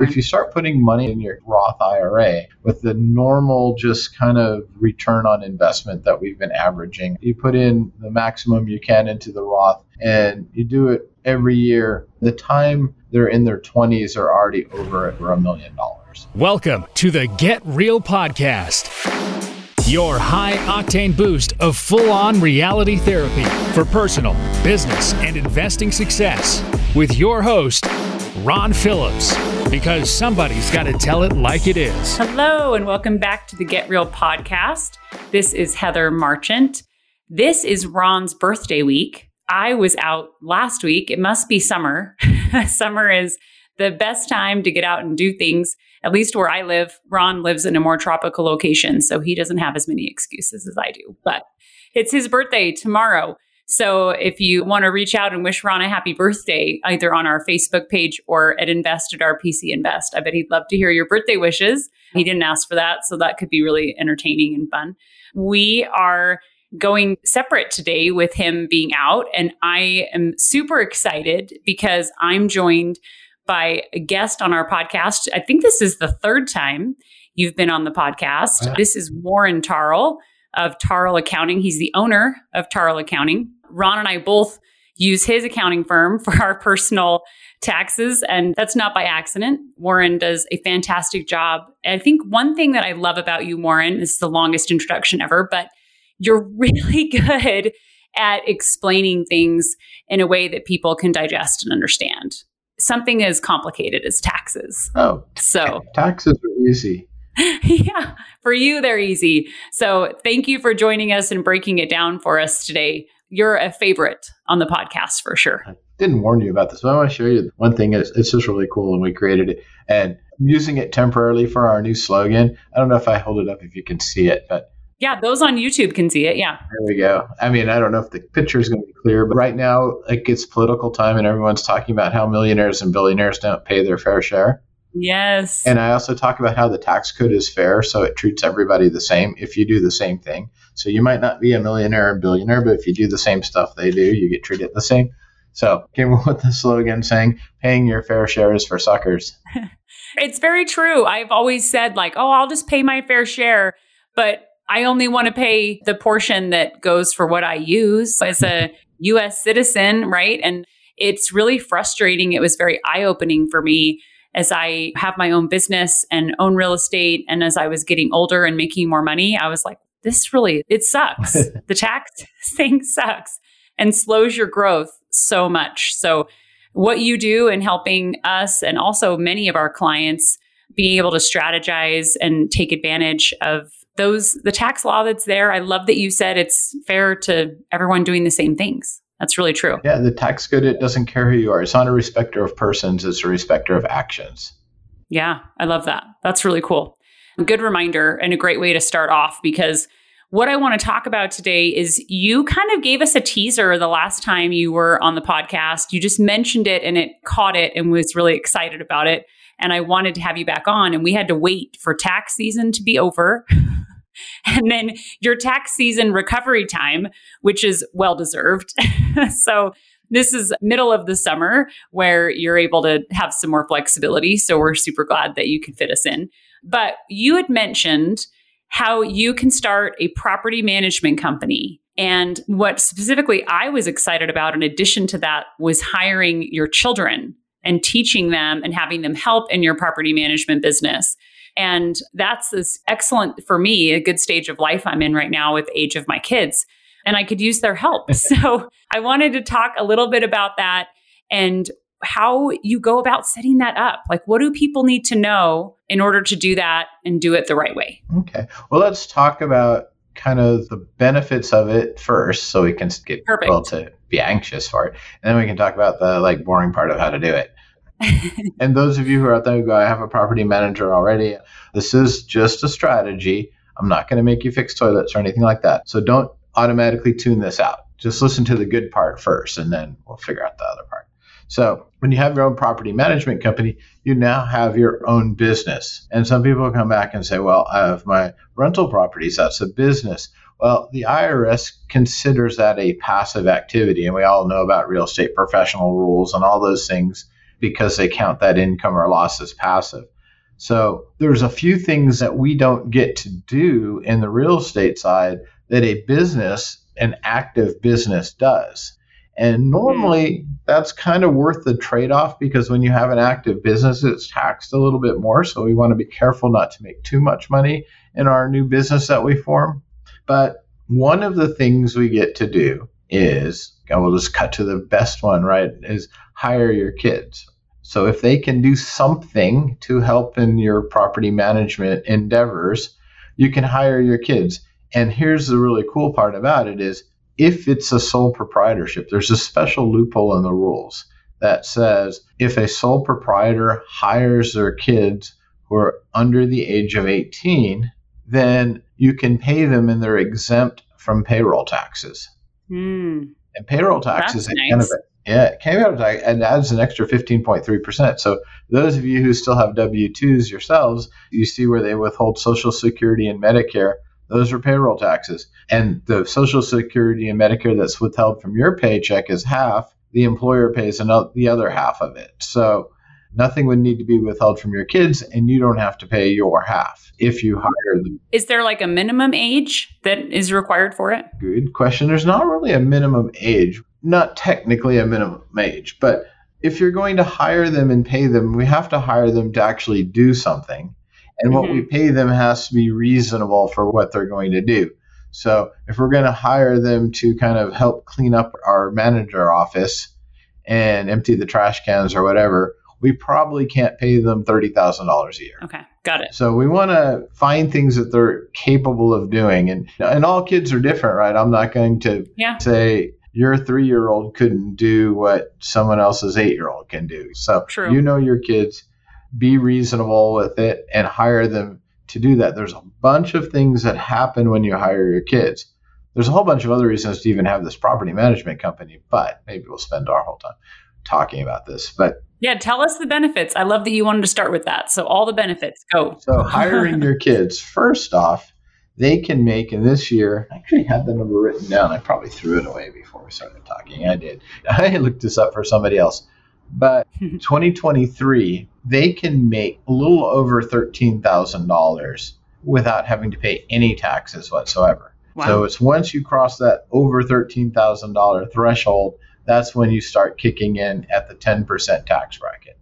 If you start putting money in your Roth IRA with the normal just kind of return on investment that we've been averaging, you put in the maximum you can into the Roth and you do it every year, the time they're in their 20s are already over a million dollars. Welcome to the Get Real Podcast, your high octane boost of full on reality therapy for personal, business, and investing success with your host, Ron Phillips, because somebody's got to tell it like it is. Hello, and welcome back to the Get Real podcast. This is Heather Marchant. This is Ron's birthday week. I was out last week. It must be summer. summer is the best time to get out and do things. At least where I live, Ron lives in a more tropical location, so he doesn't have as many excuses as I do. But it's his birthday tomorrow. So if you want to reach out and wish Ron a happy birthday, either on our Facebook page or at Invest at RPC Invest, I bet he'd love to hear your birthday wishes. He didn't ask for that, so that could be really entertaining and fun. We are going separate today with him being out, and I am super excited because I'm joined by a guest on our podcast. I think this is the third time you've been on the podcast. This is Warren Taryle of Taryle Accounting. He's the owner of Taryle Accounting. Ron and I both use his accounting firm for our personal taxes, and that's not by accident. Warren does a fantastic job. I think one thing that I love about you, Warren, this is the longest introduction ever, but you're really good at explaining things in a way that people can digest and understand. Something as complicated as taxes. Oh, so taxes are easy. yeah, for you, they're easy. So thank you for joining us and breaking it down for us today you're a favorite on the podcast for sure. I didn't warn you about this, but I want to show you one thing. It's, it's just really cool, and we created it. And using it temporarily for our new slogan. I don't know if I hold it up if you can see it, but yeah, those on YouTube can see it. Yeah. There we go. I mean, I don't know if the picture is going to be clear, but right now, like it's political time and everyone's talking about how millionaires and billionaires don't pay their fair share. Yes. And I also talk about how the tax code is fair, so it treats everybody the same if you do the same thing. So you might not be a millionaire or billionaire, but if you do the same stuff they do, you get treated the same. So came up with the slogan saying, paying your fair share is for suckers. it's very true. I've always said, like, oh, I'll just pay my fair share, but I only want to pay the portion that goes for what I use as a US citizen, right? And it's really frustrating. It was very eye opening for me as I have my own business and own real estate. And as I was getting older and making more money, I was like, this really, it sucks. the tax thing sucks and slows your growth so much. So, what you do in helping us and also many of our clients being able to strategize and take advantage of those the tax law that's there. I love that you said it's fair to everyone doing the same things. That's really true. Yeah, the tax code it doesn't care who you are. It's not a respecter of persons, it's a respecter of actions. Yeah, I love that. That's really cool. A good reminder and a great way to start off because what I want to talk about today is you kind of gave us a teaser the last time you were on the podcast. You just mentioned it and it caught it and was really excited about it. And I wanted to have you back on, and we had to wait for tax season to be over. and then your tax season recovery time, which is well deserved. so, this is middle of the summer where you're able to have some more flexibility. So, we're super glad that you could fit us in. But you had mentioned how you can start a property management company. And what specifically I was excited about, in addition to that, was hiring your children and teaching them and having them help in your property management business. And that's this excellent for me, a good stage of life I'm in right now with age of my kids. And I could use their help. so I wanted to talk a little bit about that and how you go about setting that up. Like, what do people need to know in order to do that and do it the right way? Okay. Well, let's talk about kind of the benefits of it first so we can get Perfect. people to be anxious for it. And then we can talk about the like boring part of how to do it. and those of you who are out there who go, I have a property manager already, this is just a strategy. I'm not going to make you fix toilets or anything like that. So don't automatically tune this out. Just listen to the good part first, and then we'll figure out the other part. So when you have your own property management company, you now have your own business. And some people come back and say, well, I have my rental properties. That's a business. Well, the IRS considers that a passive activity. And we all know about real estate professional rules and all those things because they count that income or loss as passive. So there's a few things that we don't get to do in the real estate side that a business, an active business does. And normally that's kind of worth the trade off because when you have an active business, it's taxed a little bit more. So we want to be careful not to make too much money in our new business that we form. But one of the things we get to do is, and we'll just cut to the best one, right? Is hire your kids. So if they can do something to help in your property management endeavors, you can hire your kids. And here's the really cool part about it is if it's a sole proprietorship, there's a special loophole in the rules that says if a sole proprietor hires their kids who are under the age of 18, then you can pay them and they're exempt from payroll taxes. Mm. And payroll taxes That's nice. kind of yeah, payroll tax and adds an extra 15.3%. So those of you who still have W-2s yourselves, you see where they withhold Social Security and Medicare those are payroll taxes. And the Social Security and Medicare that's withheld from your paycheck is half. The employer pays another, the other half of it. So nothing would need to be withheld from your kids, and you don't have to pay your half if you hire them. Is there like a minimum age that is required for it? Good question. There's not really a minimum age, not technically a minimum age, but if you're going to hire them and pay them, we have to hire them to actually do something and what mm-hmm. we pay them has to be reasonable for what they're going to do. So if we're going to hire them to kind of help clean up our manager office and empty the trash cans or whatever, we probably can't pay them $30,000 a year. Okay, got it. So we want to find things that they're capable of doing. And, and all kids are different, right? I'm not going to yeah. say your three year old couldn't do what someone else's eight year old can do. So True. you know your kids be reasonable with it and hire them to do that. There's a bunch of things that happen when you hire your kids. There's a whole bunch of other reasons to even have this property management company, but maybe we'll spend our whole time talking about this. But yeah, tell us the benefits. I love that you wanted to start with that. So all the benefits, go. So hiring your kids, first off, they can make in this year. I actually had the number written down. I probably threw it away before we started talking. I did. I looked this up for somebody else. But 2023, they can make a little over $13,000 without having to pay any taxes whatsoever. Wow. So it's once you cross that over $13,000 threshold, that's when you start kicking in at the 10% tax bracket.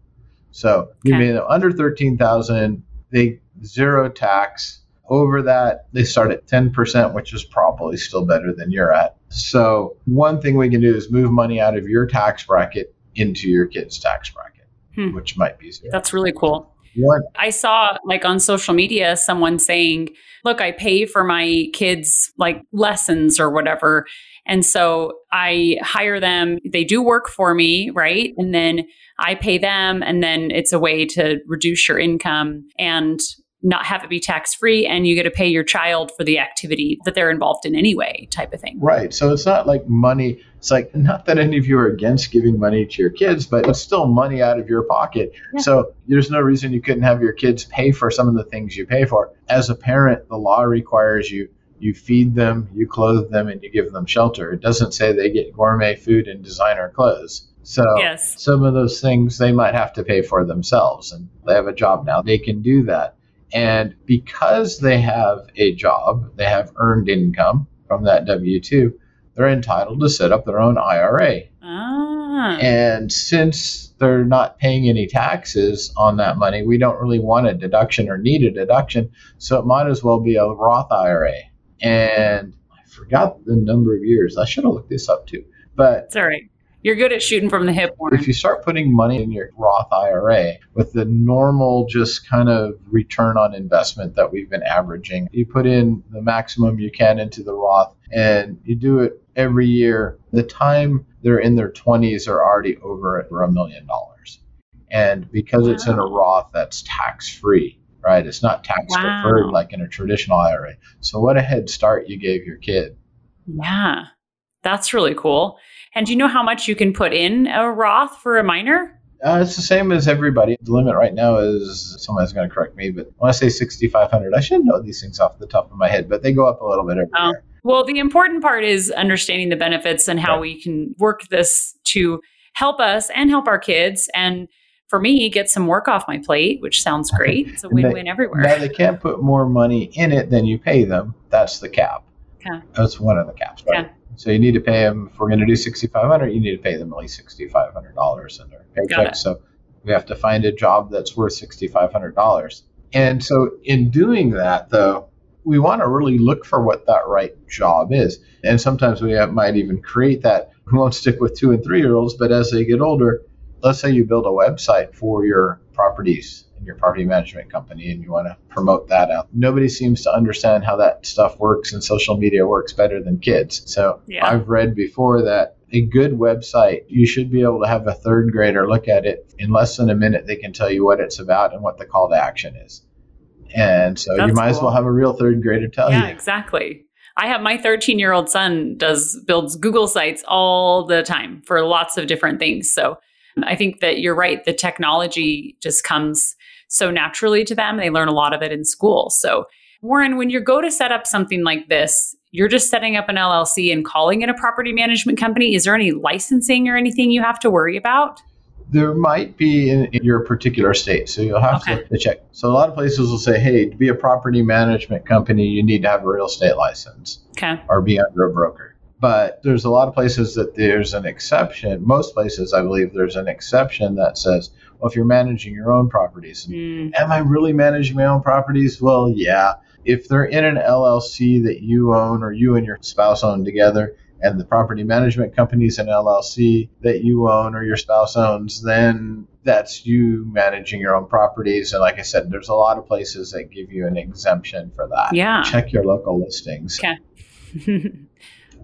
So you okay. made under 13,000, they zero tax. Over that, they start at 10%, which is probably still better than you're at. So one thing we can do is move money out of your tax bracket into your kid's tax bracket, hmm. which might be zero. That's really cool. What? I saw like on social media someone saying, "Look, I pay for my kids like lessons or whatever." And so I hire them, they do work for me, right? And then I pay them and then it's a way to reduce your income and not have it be tax free and you get to pay your child for the activity that they're involved in anyway type of thing. Right. So it's not like money it's like not that any of you are against giving money to your kids but it's still money out of your pocket. Yeah. so there's no reason you couldn't have your kids pay for some of the things you pay for. As a parent the law requires you you feed them you clothe them and you give them shelter. It doesn't say they get gourmet food and designer clothes. So yes. some of those things they might have to pay for themselves and they have a job now. They can do that and because they have a job, they have earned income from that W 2, they're entitled to set up their own IRA. Ah. And since they're not paying any taxes on that money, we don't really want a deduction or need a deduction. So it might as well be a Roth IRA. And I forgot the number of years. I should have looked this up too. But it's all right. You're good at shooting from the hip. Warren. If you start putting money in your Roth IRA with the normal, just kind of return on investment that we've been averaging, you put in the maximum you can into the Roth and you do it every year. The time they're in their 20s are already over a million dollars. And because wow. it's in a Roth that's tax free, right? It's not tax wow. deferred like in a traditional IRA. So, what a head start you gave your kid. Yeah, that's really cool. And do you know how much you can put in a Roth for a minor? Uh, it's the same as everybody. The limit right now is someone's going to correct me, but when I say 6,500, I should know these things off the top of my head, but they go up a little bit every oh. year. Well, the important part is understanding the benefits and how right. we can work this to help us and help our kids. And for me, get some work off my plate, which sounds great. It's a win win everywhere. Now they can't put more money in it than you pay them. That's the cap. That's one of the caps, right? Okay. So you need to pay them. If we're going to do sixty five hundred, you need to pay them at least sixty five hundred dollars in their paycheck. So we have to find a job that's worth sixty five hundred dollars. And so in doing that, though, we want to really look for what that right job is. And sometimes we have, might even create that. We won't stick with two and three year olds, but as they get older, let's say you build a website for your properties in your property management company and you want to promote that out. Nobody seems to understand how that stuff works and social media works better than kids. So yeah. I've read before that a good website, you should be able to have a third grader look at it in less than a minute. They can tell you what it's about and what the call to action is. And so That's you might cool. as well have a real third grader tell yeah, you. Yeah, exactly. I have my 13 year old son does builds Google sites all the time for lots of different things. So I think that you're right. The technology just comes so naturally to them. They learn a lot of it in school. So, Warren, when you go to set up something like this, you're just setting up an LLC and calling it a property management company. Is there any licensing or anything you have to worry about? There might be in, in your particular state. So you'll have okay. to, check. So a lot of places will say, hey, to be a property management company, you need to have a real estate license okay. or be under a broker but there's a lot of places that there's an exception. Most places, I believe, there's an exception that says, well, if you're managing your own properties, mm. am I really managing my own properties? Well, yeah. If they're in an LLC that you own or you and your spouse own together, and the property management company's an LLC that you own or your spouse owns, then that's you managing your own properties. And like I said, there's a lot of places that give you an exemption for that. Yeah. Check your local listings. Okay.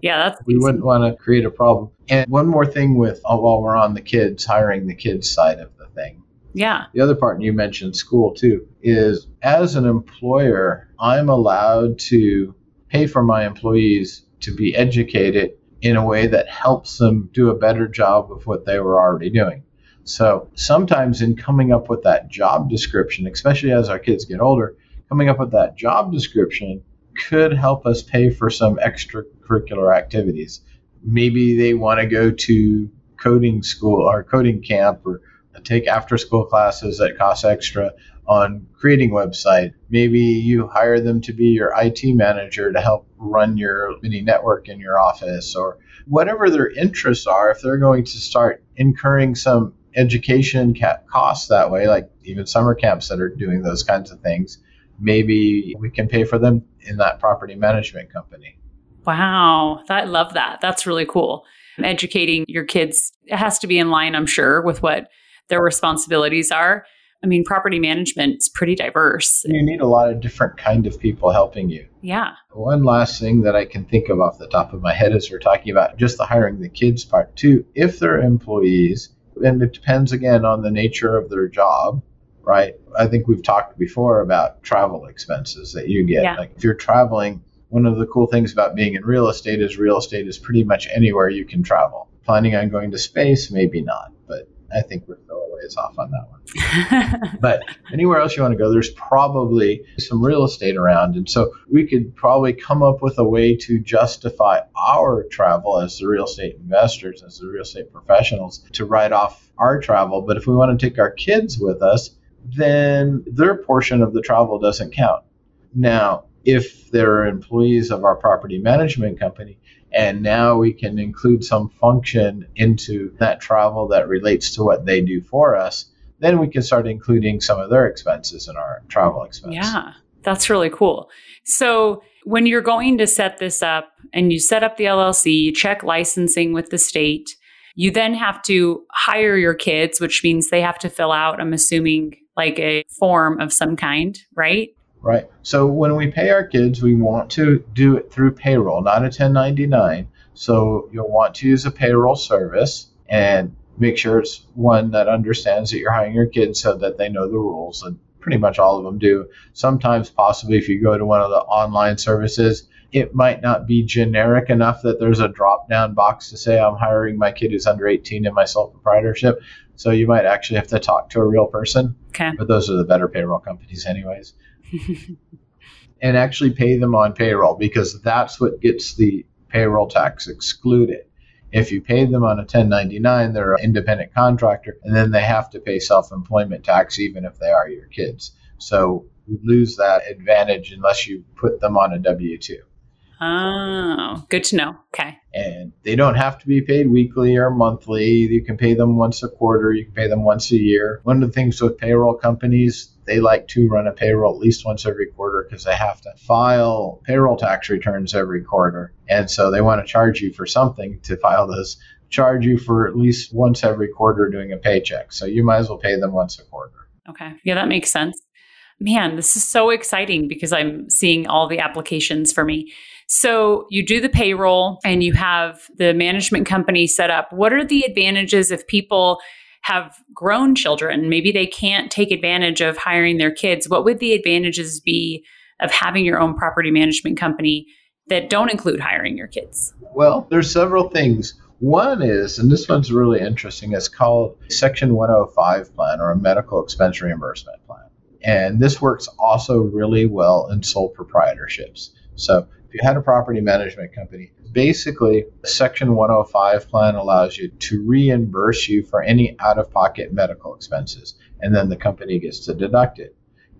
Yeah, that's we wouldn't want to create a problem. And one more thing with uh, while we're on the kids, hiring the kids side of thing. Yeah. The other part, and you mentioned school too, is as an employer, I'm allowed to pay for my employees to be educated in a way that helps them do a better job of what they were already doing. So sometimes in coming up with that job description, especially as our kids get older, coming up with that job description could help us pay for some extracurricular activities. Maybe they want to go to coding school or coding camp or take after school classes that cost extra on creating website. Maybe you hire them to be your IT manager to help run your mini network in your office or whatever their interests are. If they're going to start incurring some education costs that way, like even summer camps that are doing those kinds of things, maybe we can pay for them in that property management company. Wow, I love that. That's really cool. Educating your kids it has to be in line, I'm sure, with what their responsibilities are. I mean, property management is pretty diverse. You need a lot of different kind of people helping you. Yeah. One last thing that I can think of off the top of my head as we're talking about just the hiring the kids part too. If they're employees, and it depends again on the nature of their job, right? I think we've talked before about travel expenses that you get. Yeah. Like if you're traveling, one of the cool things about being in real estate is real estate is pretty much anywhere you can travel. Planning on going to space, maybe not, but I think we're still a ways off on that one. but anywhere else you want to go, there's probably some real estate around. And so we could probably come up with a way to justify our travel as the real estate investors, as the real estate professionals, to write off our travel. But if we want to take our kids with us, then their portion of the travel doesn't count. Now, if they're employees of our property management company, and now we can include some function into that travel that relates to what they do for us, then we can start including some of their expenses in our travel expense. Yeah, that's really cool. So, when you're going to set this up and you set up the LLC, you check licensing with the state, you then have to hire your kids, which means they have to fill out, I'm assuming, like a form of some kind, right? Right. So when we pay our kids, we want to do it through payroll, not a 1099. So you'll want to use a payroll service and make sure it's one that understands that you're hiring your kids so that they know the rules. And pretty much all of them do. Sometimes, possibly, if you go to one of the online services, it might not be generic enough that there's a drop down box to say, I'm hiring my kid who's under 18 in my sole proprietorship. So you might actually have to talk to a real person. Okay. But those are the better payroll companies, anyways. and actually pay them on payroll because that's what gets the payroll tax excluded. If you pay them on a 1099, they're an independent contractor, and then they have to pay self employment tax even if they are your kids. So you lose that advantage unless you put them on a W 2. Oh, good to know. Okay. And they don't have to be paid weekly or monthly. You can pay them once a quarter, you can pay them once a year. One of the things with payroll companies, they like to run a payroll at least once every quarter because they have to file payroll tax returns every quarter. And so they want to charge you for something to file those, charge you for at least once every quarter doing a paycheck. So you might as well pay them once a quarter. Okay. Yeah, that makes sense. Man, this is so exciting because I'm seeing all the applications for me. So you do the payroll and you have the management company set up. What are the advantages if people have grown children? Maybe they can't take advantage of hiring their kids. What would the advantages be of having your own property management company that don't include hiring your kids? Well, there's several things. One is, and this one's really interesting, it's called Section 105 plan or a medical expense reimbursement plan. And this works also really well in sole proprietorships. So you had a property management company, basically, Section 105 plan allows you to reimburse you for any out of pocket medical expenses, and then the company gets to deduct it.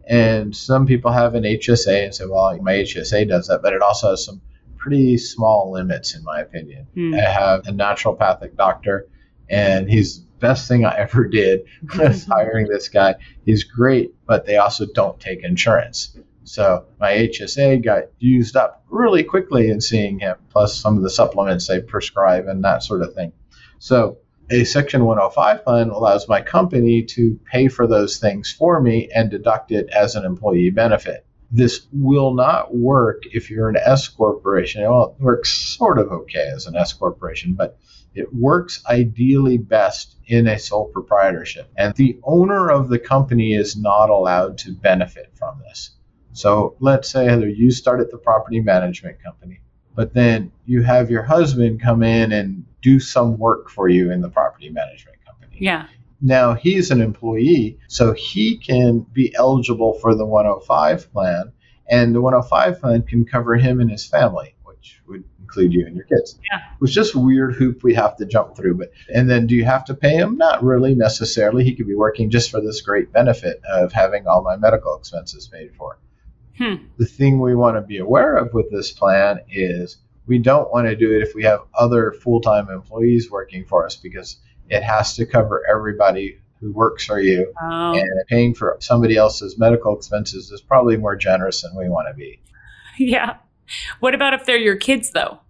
And some people have an HSA and say, well, my HSA does that, but it also has some pretty small limits, in my opinion. Hmm. I have a naturopathic doctor, and he's the best thing I ever did was hiring this guy. He's great, but they also don't take insurance. So my HSA got used up really quickly in seeing him, plus some of the supplements they prescribe and that sort of thing. So a Section 105 plan allows my company to pay for those things for me and deduct it as an employee benefit. This will not work if you're an S corporation. Well, it works sort of okay as an S corporation, but it works ideally best in a sole proprietorship. And the owner of the company is not allowed to benefit from this. So let's say Heather, you started the property management company, but then you have your husband come in and do some work for you in the property management company. Yeah. Now he's an employee, so he can be eligible for the 105 plan, and the 105 plan can cover him and his family, which would include you and your kids. Yeah. It's just a weird hoop we have to jump through. But and then do you have to pay him? Not really necessarily. He could be working just for this great benefit of having all my medical expenses paid for. Hmm. The thing we want to be aware of with this plan is we don't want to do it if we have other full time employees working for us because it has to cover everybody who works for you. Oh. And paying for somebody else's medical expenses is probably more generous than we want to be. Yeah. What about if they're your kids, though?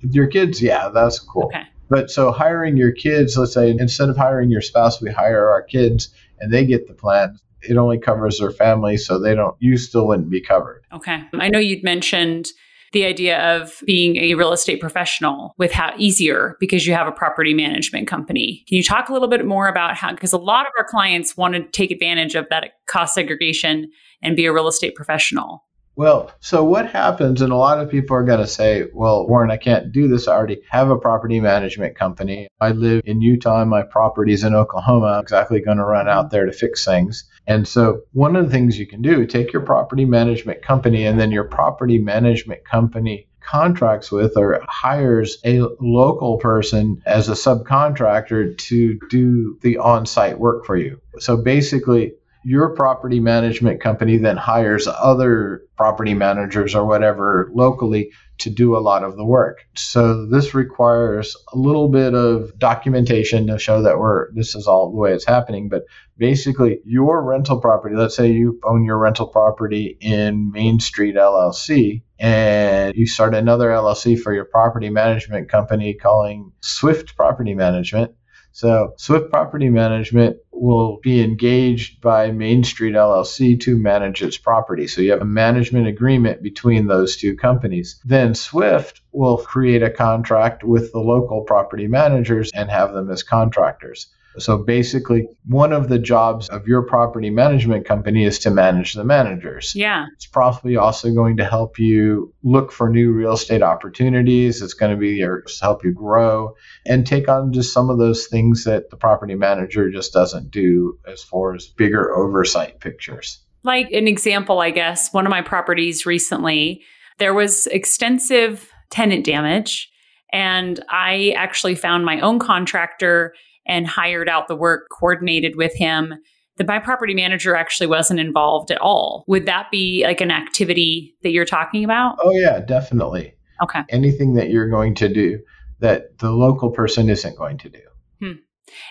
Your kids, yeah, that's cool. Okay. But so hiring your kids, let's say instead of hiring your spouse, we hire our kids and they get the plan it only covers their family, so they don't, you still wouldn't be covered. Okay. I know you'd mentioned the idea of being a real estate professional with how easier because you have a property management company. Can you talk a little bit more about how, because a lot of our clients want to take advantage of that cost segregation and be a real estate professional? Well, so what happens, and a lot of people are going to say, well, Warren, I can't do this. I already have a property management company. I live in Utah and my property's in Oklahoma. I'm exactly going to run out there to fix things. And so, one of the things you can do, take your property management company and then your property management company contracts with or hires a local person as a subcontractor to do the on site work for you. So basically, your property management company then hires other property managers or whatever locally to do a lot of the work. So this requires a little bit of documentation to show that we're this is all the way it's happening. But basically, your rental property, let's say you own your rental property in Main Street LLC, and you start another LLC for your property management company calling Swift Property Management so Swift Property Management will be engaged by Main Street LLC to manage its property. So you have a management agreement between those two companies. Then Swift will create a contract with the local property managers and have them as contractors. So basically, one of the jobs of your property management company is to manage the managers. Yeah. It's probably also going to help you look for new real estate opportunities. It's going to be your, help you grow and take on just some of those things that the property manager just doesn't do as far as bigger oversight pictures. Like an example, I guess, one of my properties recently, there was extensive tenant damage And I actually found my own contractor and hired out the work, coordinated with him. The my property manager actually wasn't involved at all. Would that be like an activity that you're talking about? Oh yeah, definitely. Okay. Anything that you're going to do that the local person isn't going to do. Hmm.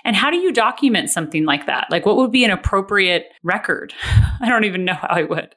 And how do you document something like that? Like, what would be an appropriate record? I don't even know how I would.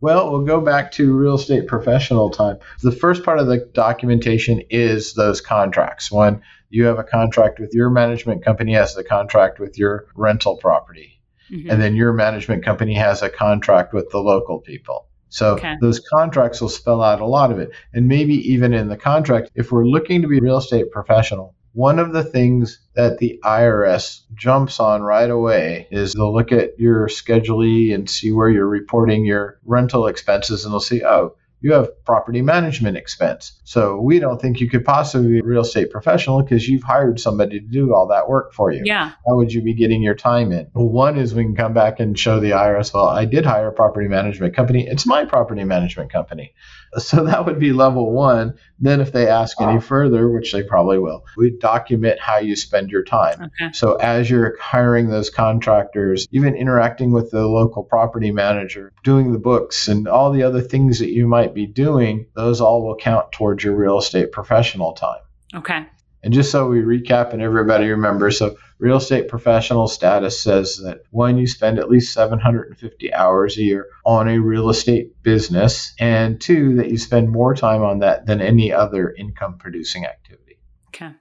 Well, we'll go back to real estate professional time. The first part of the documentation is those contracts. When you have a contract with your management company has the contract with your rental property. Mm-hmm. And then your management company has a contract with the local people. So okay. those contracts will spell out a lot of it. And maybe even in the contract, if we're looking to be a real estate professional, one of the things that the IRS jumps on right away is they'll look at your Schedule E and see where you're reporting your rental expenses and they'll see, oh, you have property management expense. So we don't think you could possibly be a real estate professional because you've hired somebody to do all that work for you. Yeah. How would you be getting your time in? Well, one is we can come back and show the IRS, well, I did hire a property management company. It's my property management company. So that would be level one. Then if they ask any further, which they probably will, we document how you spend your time. Okay. So as you're hiring those contractors, even interacting with the local property manager, doing the books and all the other things that you might be doing, those all will count towards your real estate professional time. Okay. And just so we recap and everybody remembers, so real estate professional status says that one, you spend at least 750 hours a year on a real estate business, and two, that you spend more time on that than any other income producing activity. Okay.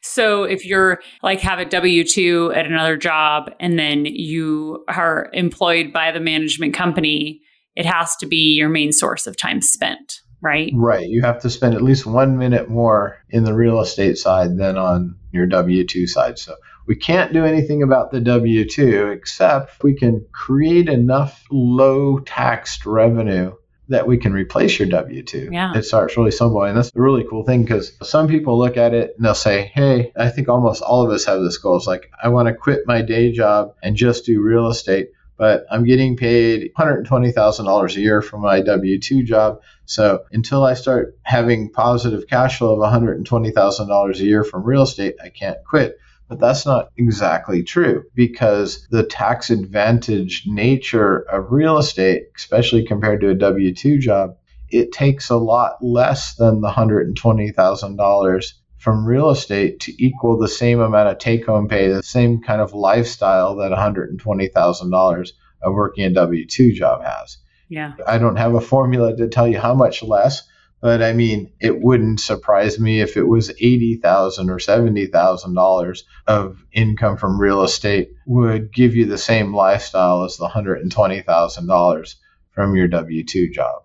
So if you're like have a W 2 at another job and then you are employed by the management company, it has to be your main source of time spent right? Right. You have to spend at least one minute more in the real estate side than on your W 2 side. So we can't do anything about the W 2 except we can create enough low taxed revenue that we can replace your W 2. Yeah. It starts really simple. And that's a really cool thing because some people look at it and they'll say, Hey, I think almost all of us have this goal. It's like, I want to quit my day job and just do real estate but I'm getting paid $120,000 a year for my W 2 job. So until I start having positive cash flow of $120,000 a year from real estate, I can't quit. But that's not exactly true because the tax advantage nature of real estate, especially compared to a W 2 job, it takes a lot less than the $120,000 from real estate to equal the same amount of take home pay, the same kind of lifestyle that $120,000 of working a W 2 job has. Yeah. I don't have a formula to tell you how much less, but I mean, it wouldn't surprise me if it was 80,000 or $70,000 of income from real estate would give you the same lifestyle as the $120,000 from your W 2 job.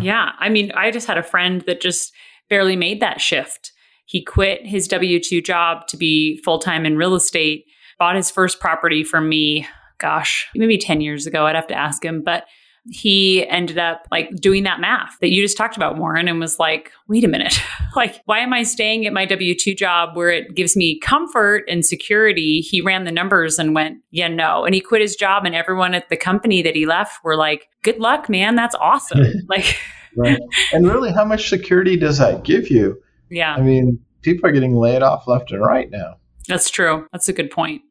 Yeah. I mean, I just had a friend that just barely made that shift he quit his W 2 job to be full time in real estate, bought his first property from me, gosh, maybe 10 years ago. I'd have to ask him. But he ended up like doing that math that you just talked about, Warren, and was like, wait a minute. like, why am I staying at my W 2 job where it gives me comfort and security? He ran the numbers and went, yeah, no. And he quit his job, and everyone at the company that he left were like, good luck, man. That's awesome. like, right. And really, how much security does that give you? Yeah. I mean, people are getting laid off left and right now. That's true. That's a good point.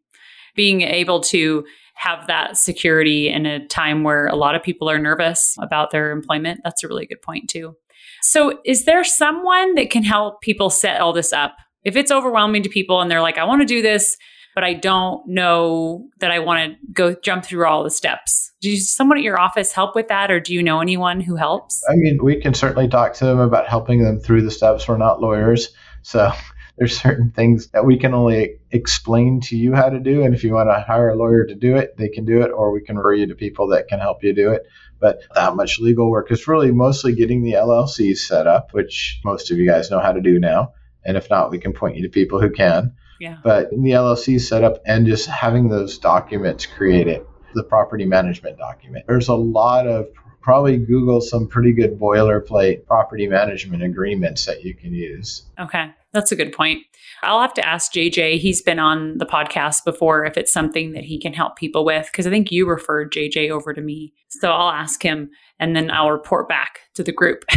Being able to have that security in a time where a lot of people are nervous about their employment, that's a really good point, too. So, is there someone that can help people set all this up? If it's overwhelming to people and they're like, I want to do this, but I don't know that I want to go jump through all the steps. Do someone at your office help with that, or do you know anyone who helps? I mean, we can certainly talk to them about helping them through the steps. We're not lawyers, so there's certain things that we can only explain to you how to do. And if you want to hire a lawyer to do it, they can do it, or we can refer you to people that can help you do it. But that much legal work is really mostly getting the LLCs set up, which most of you guys know how to do now. And if not, we can point you to people who can. Yeah. But the LLC set up and just having those documents created, the property management document. There's a lot of probably Google some pretty good boilerplate property management agreements that you can use. Okay. That's a good point. I'll have to ask JJ. He's been on the podcast before if it's something that he can help people with because I think you referred JJ over to me. So I'll ask him and then I'll report back to the group.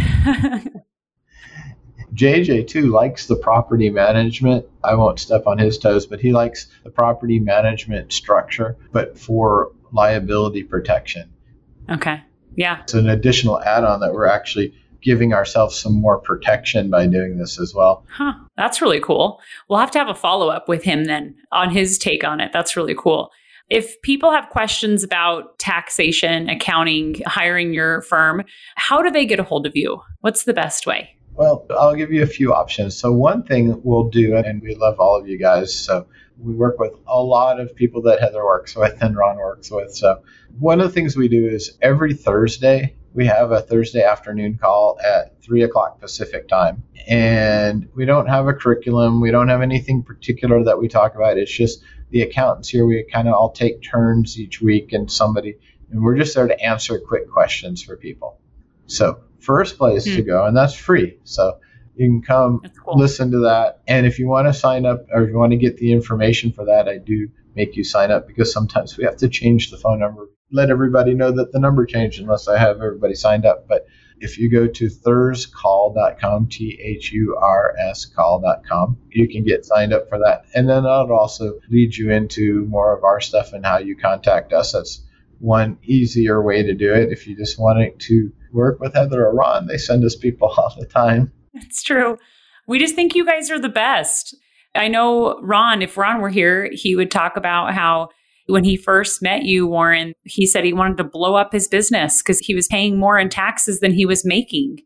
JJ too likes the property management. I won't step on his toes, but he likes the property management structure, but for liability protection. Okay. Yeah. It's an additional add on that we're actually giving ourselves some more protection by doing this as well. Huh. That's really cool. We'll have to have a follow up with him then on his take on it. That's really cool. If people have questions about taxation, accounting, hiring your firm, how do they get a hold of you? What's the best way? Well, I'll give you a few options. So, one thing we'll do, and we love all of you guys, so we work with a lot of people that Heather works with and Ron works with. So, one of the things we do is every Thursday, we have a Thursday afternoon call at three o'clock Pacific time. And we don't have a curriculum, we don't have anything particular that we talk about. It's just the accountants here, we kind of all take turns each week and somebody, and we're just there to answer quick questions for people. So, first place mm-hmm. to go, and that's free. So, you can come cool. listen to that. And if you want to sign up or if you want to get the information for that, I do make you sign up because sometimes we have to change the phone number, let everybody know that the number changed unless I have everybody signed up. But if you go to thurscall.com, T H U R S call.com, you can get signed up for that. And then that'll also lead you into more of our stuff and how you contact us. That's one easier way to do it. If you just want to work with Heather or Ron, they send us people all the time. It's true. We just think you guys are the best. I know Ron, if Ron were here, he would talk about how when he first met you, Warren, he said he wanted to blow up his business because he was paying more in taxes than he was making.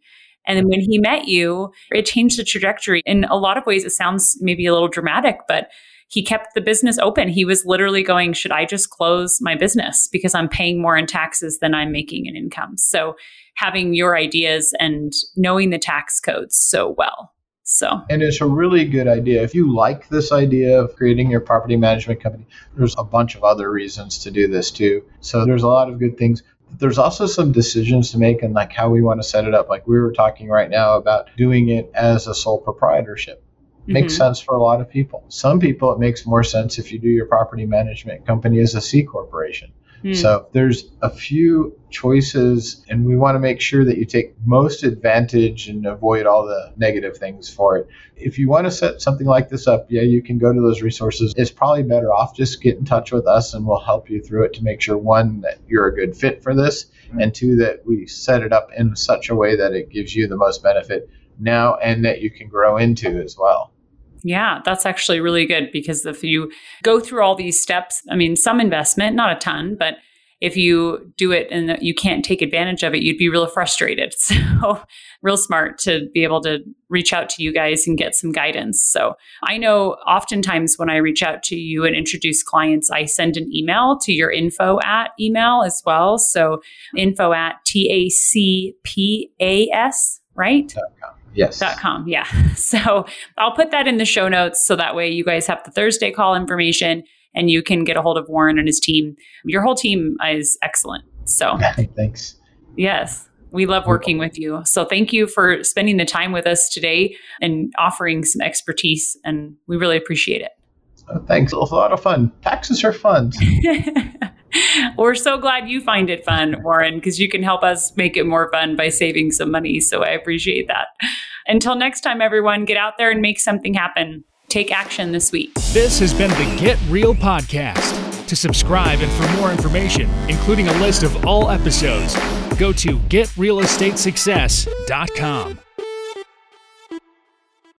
And then when he met you, it changed the trajectory. In a lot of ways, it sounds maybe a little dramatic, but he kept the business open. He was literally going, Should I just close my business because I'm paying more in taxes than I'm making in income? So having your ideas and knowing the tax codes so well. So, and it's a really good idea. If you like this idea of creating your property management company, there's a bunch of other reasons to do this too. So, there's a lot of good things. There's also some decisions to make and like how we want to set it up. Like we were talking right now about doing it as a sole proprietorship. Makes mm-hmm. sense for a lot of people. Some people, it makes more sense if you do your property management company as a C corporation. Hmm. So there's a few choices, and we want to make sure that you take most advantage and avoid all the negative things for it. If you want to set something like this up, yeah, you can go to those resources. It's probably better off just get in touch with us, and we'll help you through it to make sure one that you're a good fit for this, hmm. and two that we set it up in such a way that it gives you the most benefit now and that you can grow into as well. Yeah, that's actually really good because if you go through all these steps, I mean, some investment, not a ton, but if you do it and you can't take advantage of it, you'd be real frustrated. So, real smart to be able to reach out to you guys and get some guidance. So, I know oftentimes when I reach out to you and introduce clients, I send an email to your info at email as well. So, info at T A C P A S, right? Yes. Dot com. Yeah. So I'll put that in the show notes so that way you guys have the Thursday call information and you can get a hold of Warren and his team. Your whole team is excellent. So thanks. Yes. We love working with you. So thank you for spending the time with us today and offering some expertise. And we really appreciate it. Oh, thanks. It was a lot of fun. Taxes are fun. We're so glad you find it fun, Warren, because you can help us make it more fun by saving some money. So I appreciate that. Until next time, everyone, get out there and make something happen. Take action this week. This has been the Get Real Podcast. To subscribe and for more information, including a list of all episodes, go to getrealestatesuccess.com.